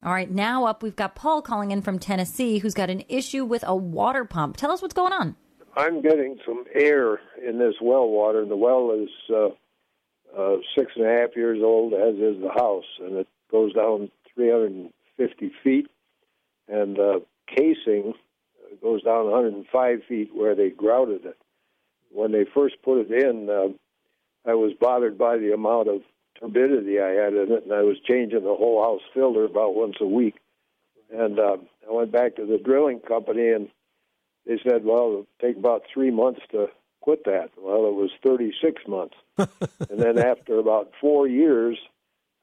All right, now up, we've got Paul calling in from Tennessee who's got an issue with a water pump. Tell us what's going on. I'm getting some air in this well water. The well is uh, uh, six and a half years old, as is the house, and it goes down 350 feet. And the casing goes down 105 feet where they grouted it. When they first put it in, uh, I was bothered by the amount of turbidity I had in it, and I was changing the whole house filter about once a week. And uh, I went back to the drilling company, and they said, "Well, it'll take about three months to quit that." Well, it was 36 months, and then after about four years,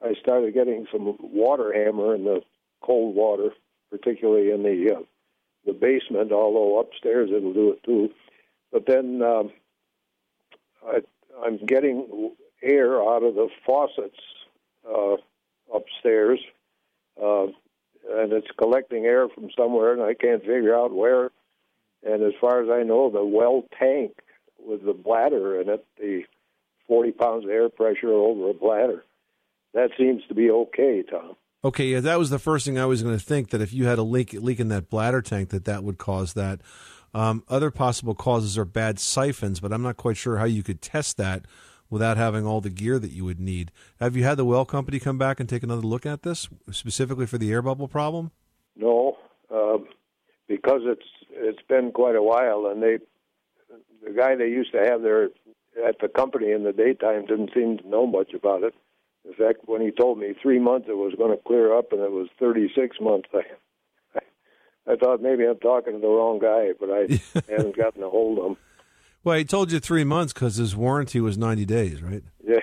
I started getting some water hammer in the cold water, particularly in the uh, the basement. Although upstairs it'll do it too. But then um, I, I'm getting air out of the faucets uh, upstairs, uh, and it's collecting air from somewhere, and I can't figure out where. And as far as I know, the well tank with the bladder in it, the 40 pounds of air pressure over a bladder, that seems to be okay, Tom. Okay, yeah, that was the first thing I was going to think that if you had a leak leak in that bladder tank, that that would cause that. Um, other possible causes are bad siphons, but I'm not quite sure how you could test that without having all the gear that you would need. Have you had the well company come back and take another look at this specifically for the air bubble problem? No, uh, because it's it's been quite a while, and they the guy they used to have there at the company in the daytime didn't seem to know much about it. In fact, when he told me three months it was going to clear up, and it was 36 months, I, I, I thought maybe I'm talking to the wrong guy, but I haven't gotten a hold of him. Well, he told you three months because his warranty was 90 days, right? Yeah.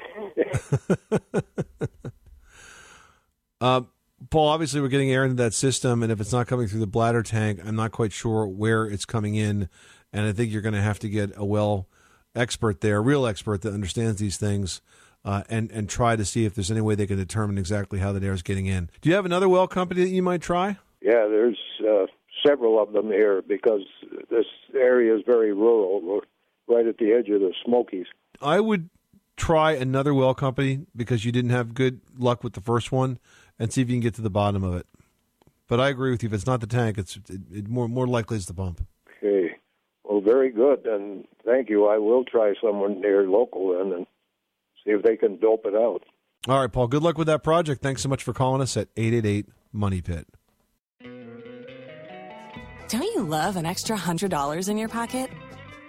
uh, Paul, obviously, we're getting air into that system, and if it's not coming through the bladder tank, I'm not quite sure where it's coming in. And I think you're going to have to get a well expert there, a real expert that understands these things, uh, and and try to see if there's any way they can determine exactly how that air is getting in. Do you have another well company that you might try? Yeah, there's uh, several of them here because this area is very rural right at the edge of the Smokies. I would try another well company because you didn't have good luck with the first one, and see if you can get to the bottom of it. But I agree with you. If it's not the tank, it's it, it more more likely it's the pump. Okay. Well, very good, and thank you. I will try someone near local then and see if they can dope it out. All right, Paul. Good luck with that project. Thanks so much for calling us at eight eight eight Money Pit. Don't you love an extra hundred dollars in your pocket?